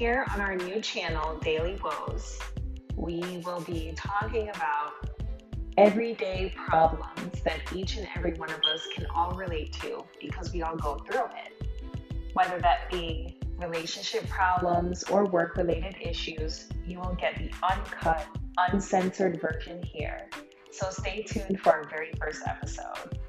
Here on our new channel, Daily Woes, we will be talking about everyday problems that each and every one of us can all relate to because we all go through it. Whether that be relationship problems or work related issues, you will get the uncut, uncensored version here. So stay tuned for our very first episode.